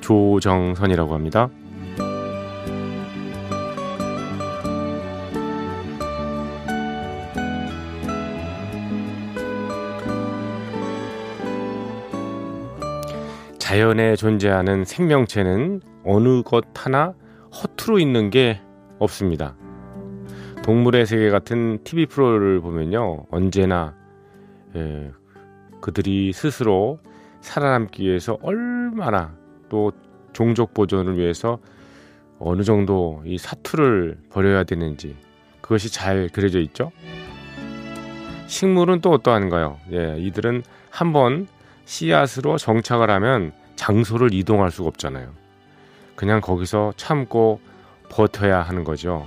조정선이라고 합니다. 자연에 존재하는 생명체는 어느 것 하나 허투루 있는 게 없습니다. 동물의 세계 같은 TV 프로를 보면요. 언제나 예, 그들이 스스로 살아남기 위해서 얼마나 또 종족 보존을 위해서 어느 정도 이 사투를 벌여야 되는지 그것이 잘 그려져 있죠. 식물은 또 어떠한가요? 예, 이들은 한번 씨앗으로 정착을 하면 장소를 이동할 수가 없잖아요. 그냥 거기서 참고 버텨야 하는 거죠.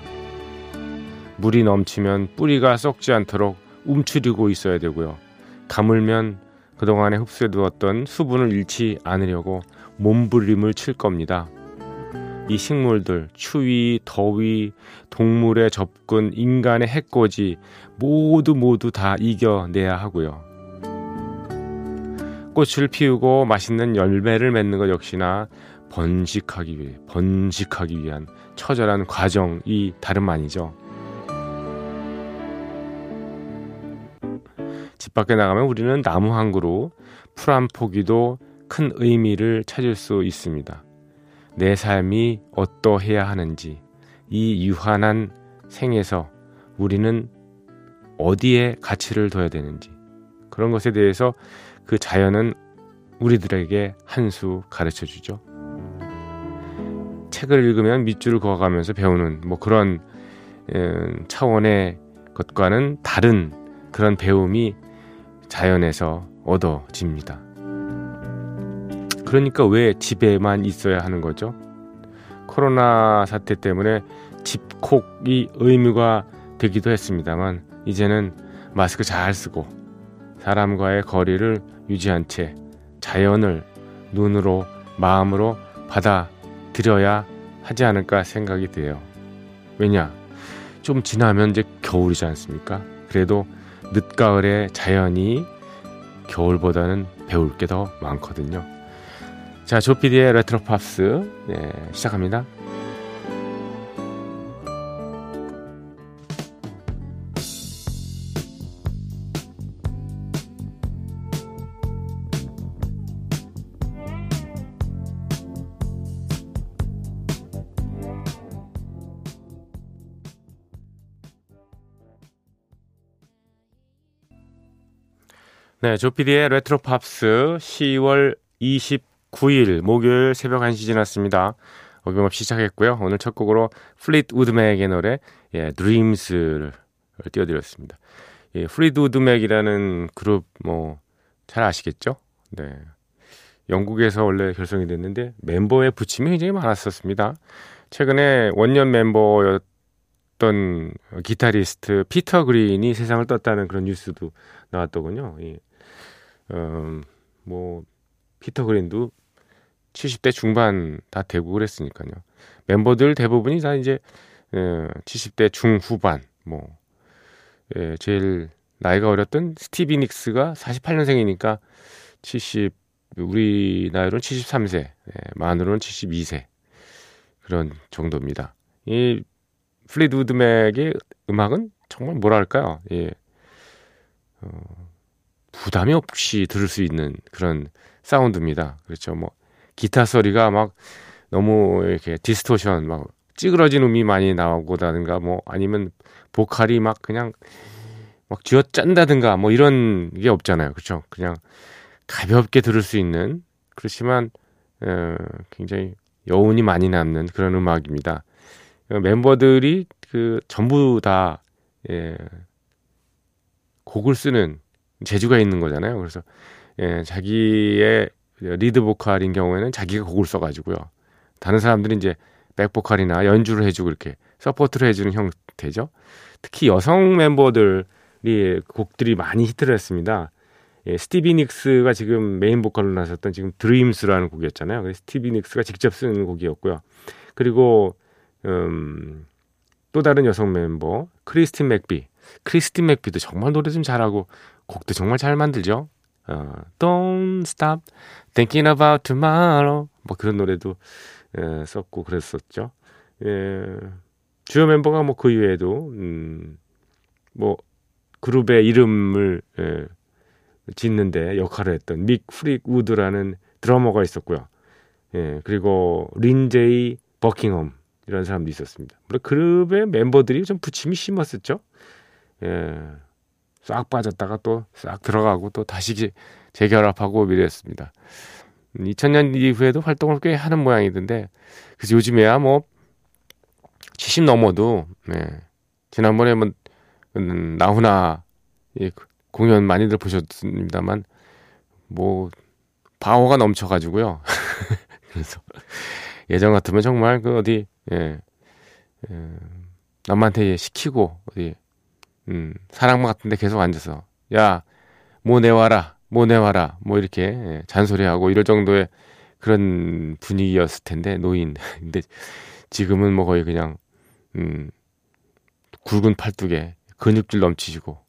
물이 넘치면 뿌리가 썩지 않도록 움츠리고 있어야 되고요. 가물면 그동안에 흡수해두었던 수분을 잃지 않으려고 몸부림을 칠 겁니다. 이 식물들, 추위, 더위, 동물의 접근, 인간의 해코지 모두 모두 다 이겨내야 하고요. 꽃을 피우고 맛있는 열매를 맺는 것 역시나 번식하기 위해, 번식하기 위한 처절한 과정이 다름 아니죠. 집 밖에 나가면 우리는 나무 한 그루, 풀 한 포기도 큰 의미를 찾을 수 있습니다. 내 삶이 어떠해야 하는지, 이 유한한 생에서 우리는 어디에 가치를 둬야 되는지, 그런 것에 대해서 그 자연은 우리들에게 한 수 가르쳐 주죠. 책을 읽으면 밑줄을 그어가면서 배우는 뭐 그런 차원의 것과는 다른 그런 배움이 자연에서 얻어집니다. 그러니까 왜 집에만 있어야 하는 거죠? 코로나 사태 때문에 집콕이 의무가 되기도 했습니다만 이제는 마스크 잘 쓰고 사람과의 거리를 유지한 채 자연을 눈으로 마음으로 받아들여야 하지 않을까 생각이 돼요. 왜냐? 좀 지나면 이제 겨울이지 않습니까? 그래도 늦가을의 자연이 겨울보다는 배울 게 더 많거든요. 자, 조피디의 레트로 팝스 네, 시작합니다. 네, 조피디의 레트로 팝스 10월 29일 목요일 새벽 1시 지났습니다. 어김없이 시작했고요. 오늘 첫 곡으로 플리트우드 맥의 노래 예, Dreams를 띄워드렸습니다. 예, 플리트우드 맥이라는 그룹 뭐 잘 아시겠죠? 네. 영국에서 원래 결성이 됐는데 멤버의 부침이 굉장히 많았었습니다. 최근에 원년 멤버였던 기타리스트 피터 그린이 세상을 떴다는 그런 뉴스도 나왔더군요. 예. 음, 뭐 피터 그린도 70대 중반 다 되고 그랬으니까요. 멤버들 대부분이 다 이제 예, 70대 중후반 뭐 예, 제일 나이가 어렸던 스티비 닉스가 48년생이니까 70 우리 나이로는 73세, 예, 만으로는 72세 그런 정도입니다. 이 플리트우드 맥의 음악은 정말 뭐랄까요? 예. 어, 부담이 없이 들을 수 있는 그런 사운드입니다. 그렇죠. 뭐 기타 소리가 막 너무 이렇게 distortion 막 찌그러진 음이 많이 나온다든가 뭐 아니면 보컬이 막 그냥 막 쥐어짠다든가 뭐 이런 게 없잖아요. 그렇죠. 그냥 가볍게 들을 수 있는 그렇지만 어, 굉장히 여운이 많이 남는 그런 음악입니다. 멤버들이 그 전부 다 예, 곡을 쓰는 재주가 있는 거잖아요. 그래서 예, 자기의 리드 보컬인 경우에는 자기가 곡을 써가지고요. 다른 사람들이 이제 백 보컬이나 연주를 해주고 이렇게 support를 해주는 형태죠. 특히 여성 멤버들이 곡들이 많이 히트를 했습니다. 예, 스티비 닉스가 지금 메인 보컬로 나섰던 지금 Dreams라는 곡이었잖아요. 스티비 닉스가 직접 쓴 곡이었고요. 그리고 음, 또 다른 여성 멤버 크리스틴 맥비. 크리스틴 맥비도 정말 노래 좀 잘하고 곡도 정말 잘 만들죠. 어, Don't stop thinking about tomorrow. 뭐 그런 노래도 예, 썼고 그랬었죠. 예, 주요 멤버가 뭐 그 이외에도 음, 뭐 그룹의 이름을 예, 짓는데 역할을 했던 믹 프릭 우드라는 드러머가 있었고요. 예, 그리고 린제이 버킹엄 이런 사람도 있었습니다. 물론 그룹의 멤버들이 좀 부침이 심했었죠. 예, 싹 빠졌다가 또 싹 들어가고 또 다시 재결합하고 이랬습니다. 2000년 이후에도 활동을 꽤 하는 모양이던데 그래서 요즘에야 뭐 70 넘어도 네. 지난번에 뭐 음, 나훈아 예, 공연 많이들 보셨습니다만 뭐 방어가 넘쳐가지고요. 그래서 예전 같으면 정말 그 어디 예, 예 남한테 시키고 어디 음, 사랑방 같은데 계속 앉아서 야 뭐 내와라 뭐 내와라 뭐 이렇게 예, 잔소리하고 이럴 정도의 그런 분위기였을 텐데 노인 근데 지금은 뭐 거의 그냥 음 굵은 팔뚝에 근육질 넘치시고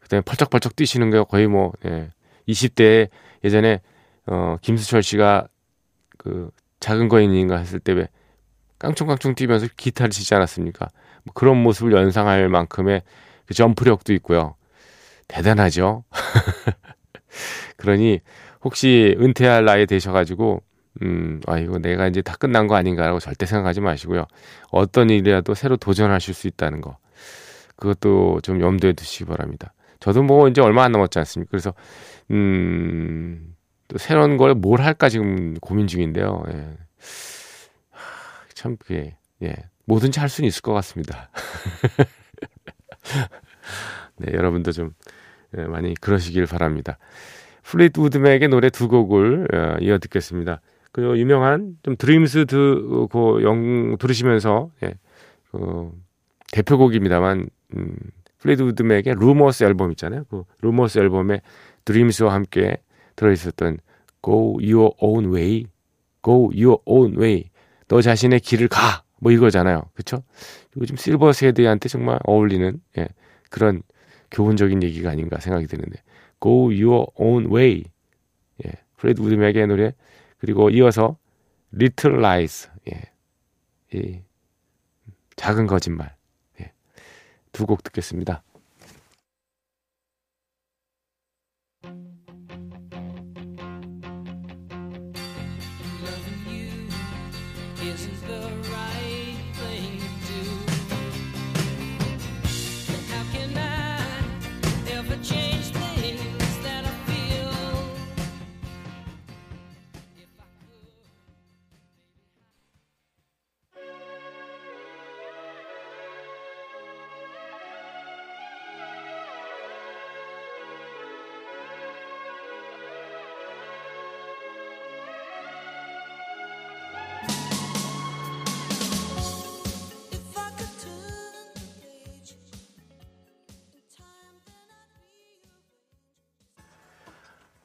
그다음에 펄쩍펄쩍 뛰시는 게 거의 뭐 예, 20대에 예전에 어 김수철 씨가 그 작은 거인인가 했을 때 왜 깡총깡총 뛰면서 기타를 치지 않았습니까? 뭐 그런 모습을 연상할 만큼의 그 점프력도 있고요. 대단하죠. 그러니 혹시 은퇴할 나이 되셔가지고 음, 아, 이거 내가 이제 다 끝난 거 아닌가라고 절대 생각하지 마시고요. 어떤 일이라도 새로 도전하실 수 있다는 거. 그것도 좀 염두에 두시기 바랍니다. 저도 뭐 이제 얼마 안 남았지 않습니까? 그래서, 음, 또 새로운 걸 뭘 할까 지금 고민 중인데요. 예. 참, 그게, 예. 뭐든지 할 수는 있을 것 같습니다. 네, 여러분도 좀 예, 많이 그러시길 바랍니다. 플리트우드 맥의 노래 두 곡을 어, 이어 듣겠습니다. 그 유명한 좀 Dreams 드, 그 영, 들으시면서, 예, 그 대표곡입니다만, 음, 플리트우드 맥의 Rumours 앨범 있잖아요. 그 Rumours 앨범에 Dreams와 함께 들어있었던 Go Your Own Way, Go Your Own Way, 너 자신의 길을 가, 뭐 이거잖아요. 그쵸? 요즘 실버 세대한테 정말 어울리는, 예, 그런 교훈적인 얘기가 아닌가 생각이 드는데, Go Your Own Way, 예, 프레드 우드맥의 노래, 그리고 이어서 Little Lies, 예, 이 작은 거짓말, 두곡 듣겠습니다.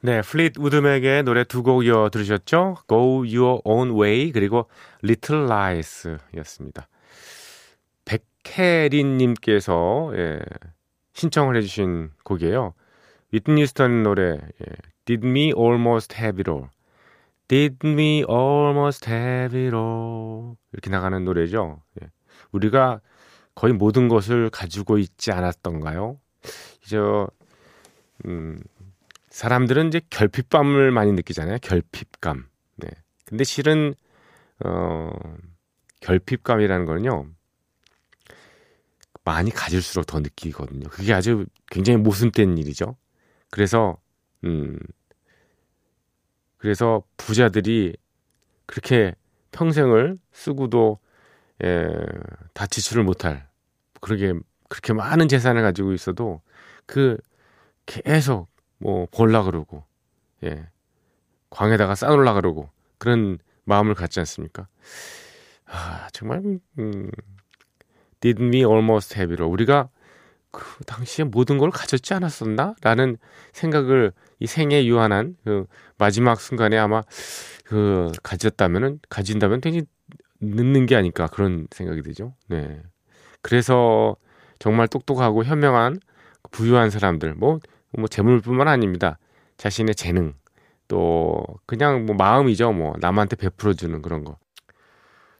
네, 플리트우드 맥의 노래 두 곡 이어 들으셨죠? Go Your Own Way 그리고 Little Lies 였습니다. 백혜린님께서 예, 신청을 해주신 곡이에요. 휘트니 휴스턴 노래 예, Didn't We Almost Have It All Didn't We Almost Have It All 이렇게 나가는 노래죠. 예. 우리가 거의 모든 것을 가지고 있지 않았던가요? 이제 음, 사람들은 이제 결핍감을 많이 느끼잖아요. 결핍감. 네. 근데 실은 어 결핍감이라는 거는요. 많이 가질수록 더 느끼거든요. 그게 아주 굉장히 모순된 일이죠. 그래서 음 그래서 부자들이 그렇게 평생을 쓰고도 예, 다 지출을 못할 그렇게 그렇게 많은 재산을 가지고 있어도 그 계속 뭐 볼라 그러고 예 광에다가 싸놓으려 그러고 그런 마음을 갖지 않습니까? 아, 정말 음, Did we almost have it? 우리가 그 당시에 모든 걸 가졌지 않았었나? 라는 생각을 이 생에 유한한 그 마지막 순간에 아마 그 가졌다면은 가진다면 굉장히 늦는 게 아닐까 그런 생각이 들죠. 네. 그래서 정말 똑똑하고 현명한 부유한 사람들 뭐, 뭐 재물뿐만 아닙니다. 자신의 재능 또 그냥 뭐 마음이죠. 뭐 남한테 베풀어 주는 그런 거.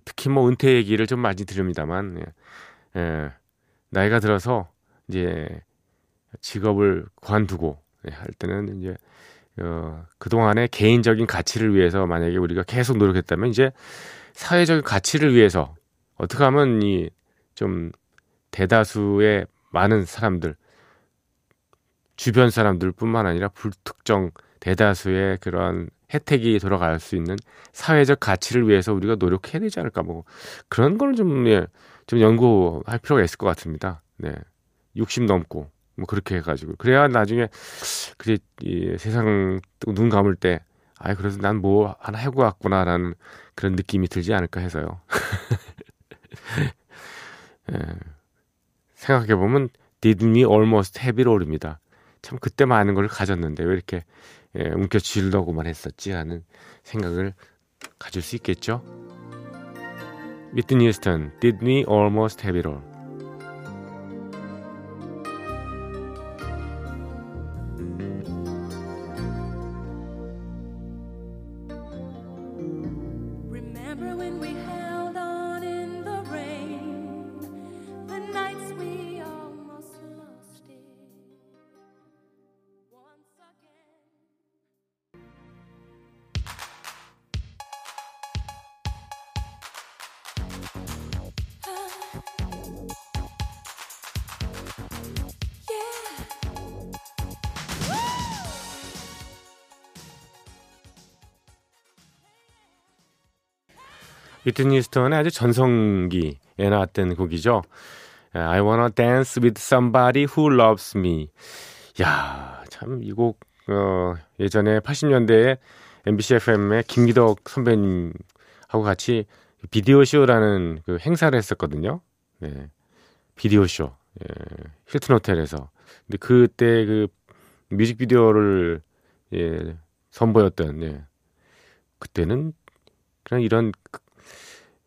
특히 뭐 은퇴 얘기를 좀 많이 드립니다만 예. 예. 나이가 들어서 이제 직업을 관두고 예, 할 때는 이제 어, 그동안의 개인적인 가치를 위해서 만약에 우리가 계속 노력했다면 이제 사회적인 가치를 위해서 어떻게 하면 이 좀 대다수의 많은 사람들 주변 사람들뿐만 아니라 불특정 대다수의 그런 혜택이 돌아갈 수 있는 사회적 가치를 위해서 우리가 노력해야 되지 않을까 뭐 그런 거는 좀, 예, 좀 연구할 필요가 있을 것 같습니다. 네. 60 넘고 뭐 그렇게 해가지고 그래야 나중에 그게 이 세상 눈 감을 때 아, 그래서 난 뭐 하나 해고 왔구나라는 그런 느낌이 들지 않을까 해서요. 예, 생각해 보면 Did me almost have it all입니다. 참 그때 많은 걸 가졌는데 왜 이렇게 예, 움켜쥐려고만 했었지 하는 생각을 가질 수 있겠죠. Whitney Houston, Did me almost have it all. 위트니 스턴의 아주 전성기에 나왔던 곡이죠. I wanna dance with somebody who loves me. 야, 참 이 곡 어, 예전에 80년대에 MBC FM의 김기덕 선배님하고 같이 비디오 쇼라는 그 행사를 했었거든요. 네. 비디오 쇼. 예, 힐튼 호텔에서. 근데 그때 그 뮤직비디오를 예, 선보였던 예. 그때는 그냥 이런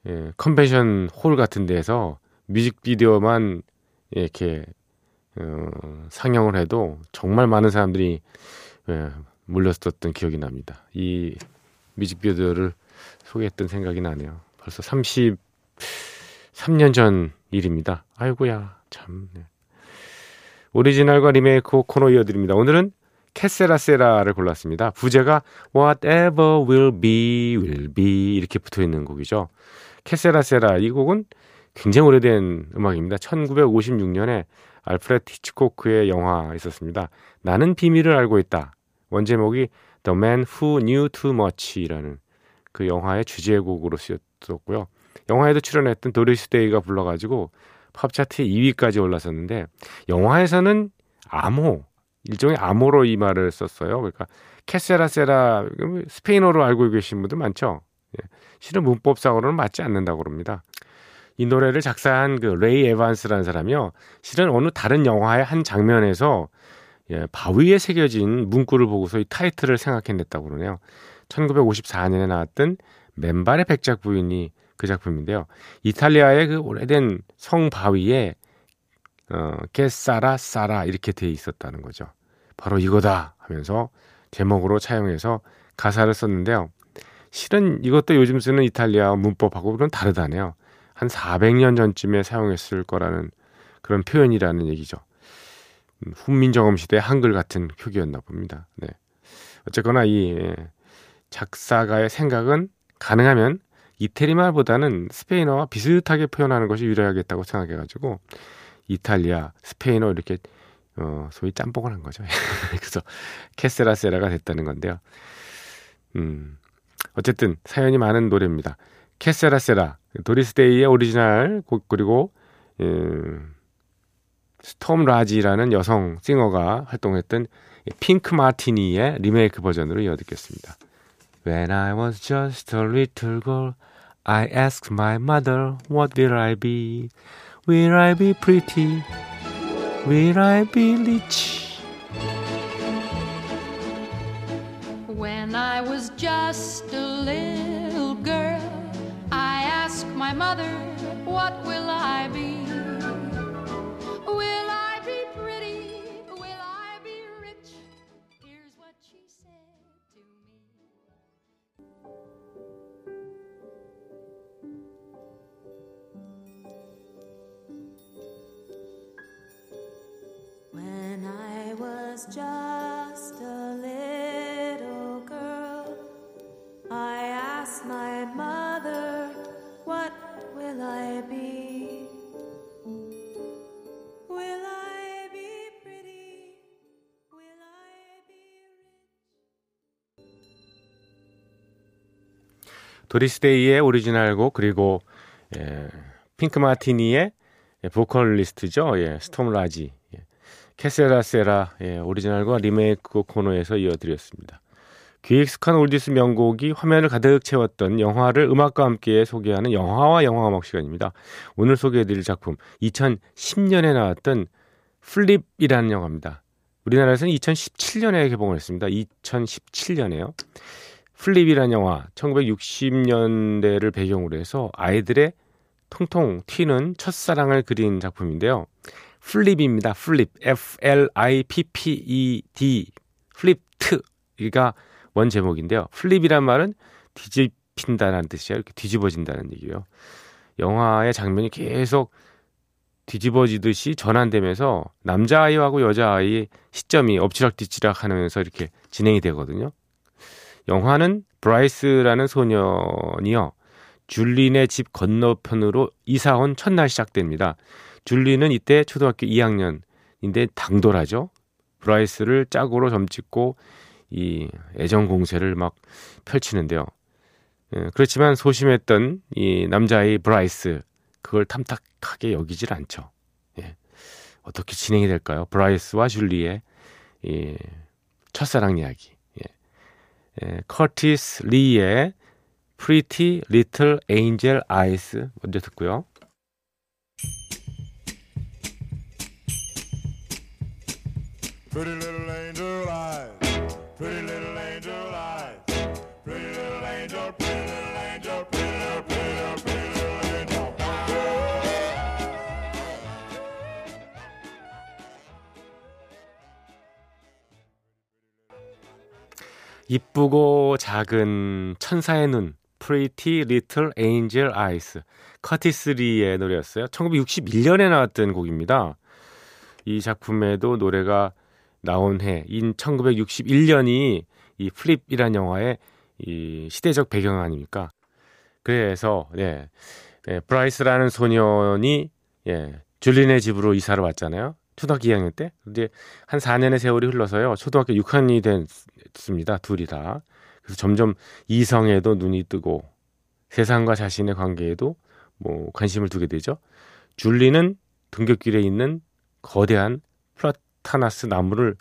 예, 컨벤션 홀 같은 데서 뮤직비디오만 이렇게 어, 상영을 해도 정말 많은 사람들이 예, 몰렸었던 기억이 납니다. 이 뮤직비디오를 소개했던 생각이 나네요. 벌써 33년 전 일입니다. 아이고야 참. 네. 오리지널과 리메이크 코너 이어드립니다. 오늘은 Que Sera Sera를 골랐습니다. 부제가 Whatever will be will be 이렇게 붙어 있는 곡이죠. Que Sera Sera 이 곡은 굉장히 오래된 음악입니다. 1956년에 알프레드 히치코크의 영화 있었습니다. 나는 비밀을 알고 있다. 원제목이 The Man Who Knew Too Much라는 그 영화의 주제곡으로 쓰였었고요. 영화에도 출연했던 도리스 데이가 불러가지고 팝차트 2위까지 올랐었는데 영화에서는 암호 일종의 암호로 이 말을 썼어요. 그러니까 Que Sera Sera 스페인어로 알고 계신 분들 많죠. 예. 실은 문법상으로는 맞지 않는다고 그럽니다. 이 노래를 작사한 그 레이 에반스라는 사람이요. 실은 어느 다른 영화의 한 장면에서 예, 바위에 새겨진 문구를 보고서 이 타이틀을 생각해냈다고 그러네요. 1954년에 나왔던 맨발의 백작 부인이 그 작품인데요. 이탈리아의 그 오래된 성 바위에 어, 게사라 사라 이렇게 돼 있었다는 거죠. 바로 이거다 하면서 제목으로 차용해서 가사를 썼는데요. 실은 이것도 요즘 쓰는 이탈리아 문법하고는 다르다네요. 한 400년 전쯤에 사용했을 거라는 그런 표현이라는 얘기죠. 음, 훈민정음 시대 한글 같은 표기였나 봅니다. 네. 어쨌거나 이 예, 작사가의 생각은 가능하면 이태리 말보다는 스페인어와 비슷하게 표현하는 것이 유리하겠다고 생각해가지고 이탈리아, 스페인어 이렇게 어, 소위 짬뽕을 한 거죠. 그래서 Que Sera Sera가 됐다는 건데요. 음, 어쨌든 사연이 많은 노래입니다. Que Sera Sera, 도리스데이의 오리지널 곡 그리고 예, 스톰 라지라는 여성 singer가 활동했던 핑크 마티니의 리메이크 버전으로 이어 듣겠습니다. When I was just a little girl, I asked my mother, what will I be? Will I be pretty? Will I be rich? When I was just a little girl, I asked my mother, what will I be? Will I be pretty? Will I be rich? Here's what she said to me. When I was just 도리스데이의 오리지널 곡 그리고 예, 핑크 마티니의 예, 보컬리스트죠. 예, 스톰 라지. 예, Que Sera Sera 예, 오리지널과 리메이크 코너에서 이어드렸습니다. 귀 익숙한 oldies 명곡이 화면을 가득 채웠던 영화를 음악과 함께 소개하는 영화와 영화음악 시간입니다. 오늘 소개해드릴 작품 2010년에 나왔던 Flip이라는 영화입니다. 우리나라에서는 2017년에 개봉을 했습니다. 2017년에요. Flip이라는 영화 1960년대를 배경으로 해서 아이들의 통통 튀는 첫사랑을 그린 작품인데요. Flip입니다. Flip F-L-I-P-P-E-D Flipped가 원 제목인데요. Flip이란 말은 뒤집힌다는 뜻이에요. 이렇게 뒤집어진다는 얘기예요. 영화의 장면이 계속 뒤집어지듯이 전환되면서 남자아이하고 여자아이의 시점이 엎치락뒤치락 하면서 이렇게 진행이 되거든요. 영화는 브라이스라는 소년이요. 줄린의 집 건너편으로 이사 온 첫날 시작됩니다. 줄린은 이때 초등학교 2학년인데 당돌하죠. 브라이스를 짝으로 점찍고 이 애정 공세를 막 펼치는데요. 예, 그렇지만 소심했던 이 남자애 브라이스 그걸 탐탁하게 여기질 않죠. 예. 어떻게 진행이 될까요? 브라이스와 줄리의 이 첫사랑 이야기. 예, 커티스 리의 Pretty Little Angel Eyes 먼저 듣고요. Pretty little angel eyes, 이쁘고 작은 천사의 눈 Pretty Little Angel Eyes 커티스 리의 노래였어요. 1961년에 나왔던 곡입니다. 이 작품에도 노래가 나온 해인 1961년이 이 Flip이란 영화의 이 시대적 배경 아닙니까? 그래서 예, 예, 브라이스라는 소년이 예, 줄린의 집으로 이사를 왔잖아요. 초등학교 2학년 때. 근데 한 4년의 세월이 흘러서요. 초등학교 6학년이 됐습니다. 둘이 다. 그래서 점점 이성에도 눈이 뜨고 세상과 자신의 관계에도 뭐 관심을 두게 되죠. 줄리는 등굣길에 있는 거대한 플라타나스 나무를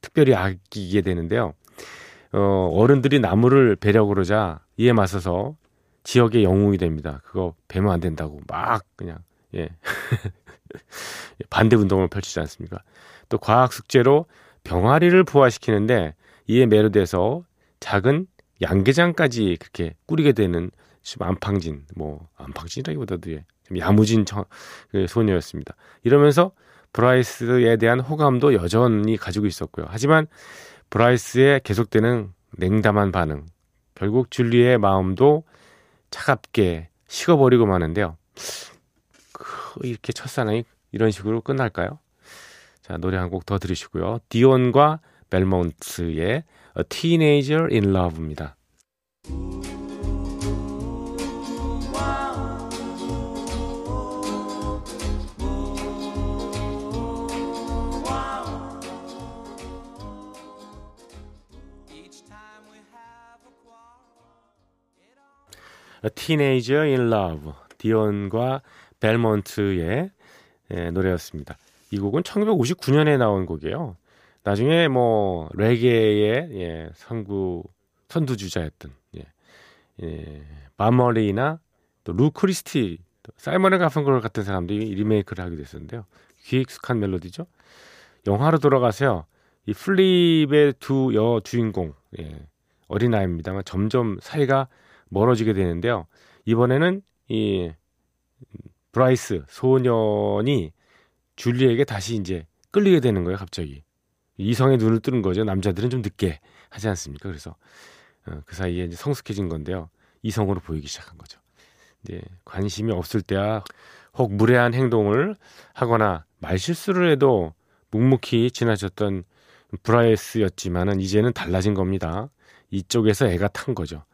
특별히 아끼게 되는데요. 어, 어른들이 나무를 베려 그러자 이에 맞서서 지역의 영웅이 됩니다. 그거 베면 안 된다고 막 그냥 예 반대 운동을 펼치지 않습니까? 또 과학 숙제로 병아리를 부화시키는데 이에 매료돼서 작은 양계장까지 그렇게 꾸리게 되는 좀 안팡진 뭐 안팡진이라기보다도 예, 좀 야무진 저, 그 소녀였습니다. 이러면서 브라이스에 대한 호감도 여전히 가지고 있었고요. 하지만 브라이스의 계속되는 냉담한 반응, 결국 줄리의 마음도 차갑게 식어버리고 마는데요. 그 이렇게 첫사랑이 이런 식으로 끝날까요? 자, 노래 한 곡 더 들으시고요. 디온과 벨몬트의 A Teenager in Love입니다. Teenager in Love, 디온과 벨몬트의 예, 노래였습니다. 이 곡은 1959년에 나온 곡이에요. 나중에 뭐 레게의 예, 선구 선두주자였던 예, 밥 말리나 또 루 크리스티, 또 사이먼 앤 가펑클 같은 사람들이 리메이크를 하게 됐었는데요. 귀 익숙한 멜로디죠. 영화로 돌아가세요. 이 Flip의 두 여 주인공, 예, 어린아이입니다만 점점 사이가 멀어지게 되는데요. 이번에는 이 브라이스 소년이 줄리에게 다시 이제 끌리게 되는 거예요, 갑자기. 이성의 눈을 뜨는 거죠. 남자들은 좀 늦게 하지 않습니까? 그래서 어, 그 사이에 이제 성숙해진 건데요. 이성으로 보이기 시작한 거죠. 이제 관심이 없을 때야 혹 무례한 행동을 하거나 말실수를 해도 묵묵히 지나쳤던 브라이스였지만은 이제는 달라진 겁니다. 이쪽에서 애가 탄 거죠.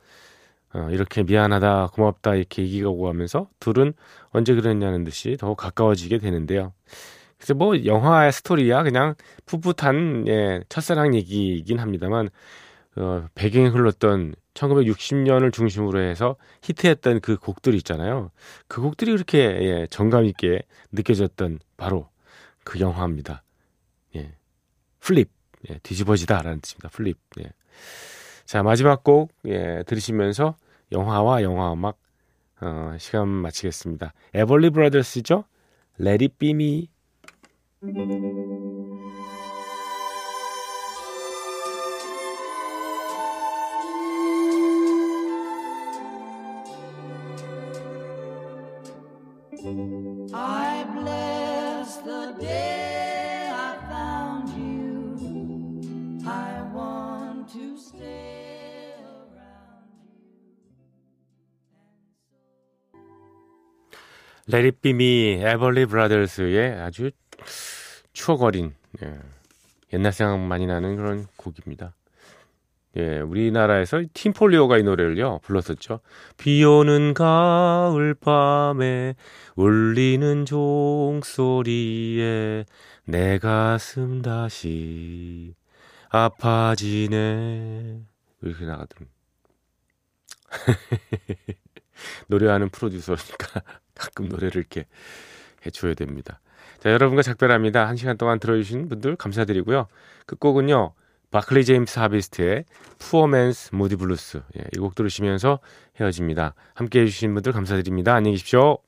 어, 이렇게 미안하다, 고맙다 이렇게 얘기하고 하면서 둘은 언제 그랬냐는 듯이 더 가까워지게 되는데요. 그래서 뭐 영화의 스토리야 그냥 풋풋한 예, 첫사랑 얘기이긴 합니다만 어, 배경에 흘렀던 1960년을 중심으로 해서 히트했던 그 곡들이 있잖아요. 그 곡들이 그렇게 예, 정감 있게 느껴졌던 바로 그 영화입니다. 예. Flip. 예, 뒤집어지다라는 뜻입니다. Flip. 예. 자, 마지막 곡 예, 들으시면서 영화와 영화 음악 어, 시간 마치겠습니다. Everly Brothers죠? It be me. I Me. 에벌리 브라더스의 아주 추억 어린 예, 옛날 생각 많이 나는 그런 곡입니다. 예, 우리나라에서 팀폴리오가 이 노래를요 불렀었죠. 비 오는 가을 밤에 울리는 종소리에 내 가슴 다시 아파지네 이렇게 나가더니 노래하는 프로듀서니까 가끔 노래를 이렇게 해줘야 됩니다. 자, 여러분과 작별합니다. 한 시간 동안 들어주신 분들 감사드리고요. 끝곡은요. 바클리 제임스 하비스트의 Poor Man's Moody Blues 예, 이곡 들으시면서 헤어집니다. 함께 해 주신 분들 감사드립니다. 안녕히 계십시오.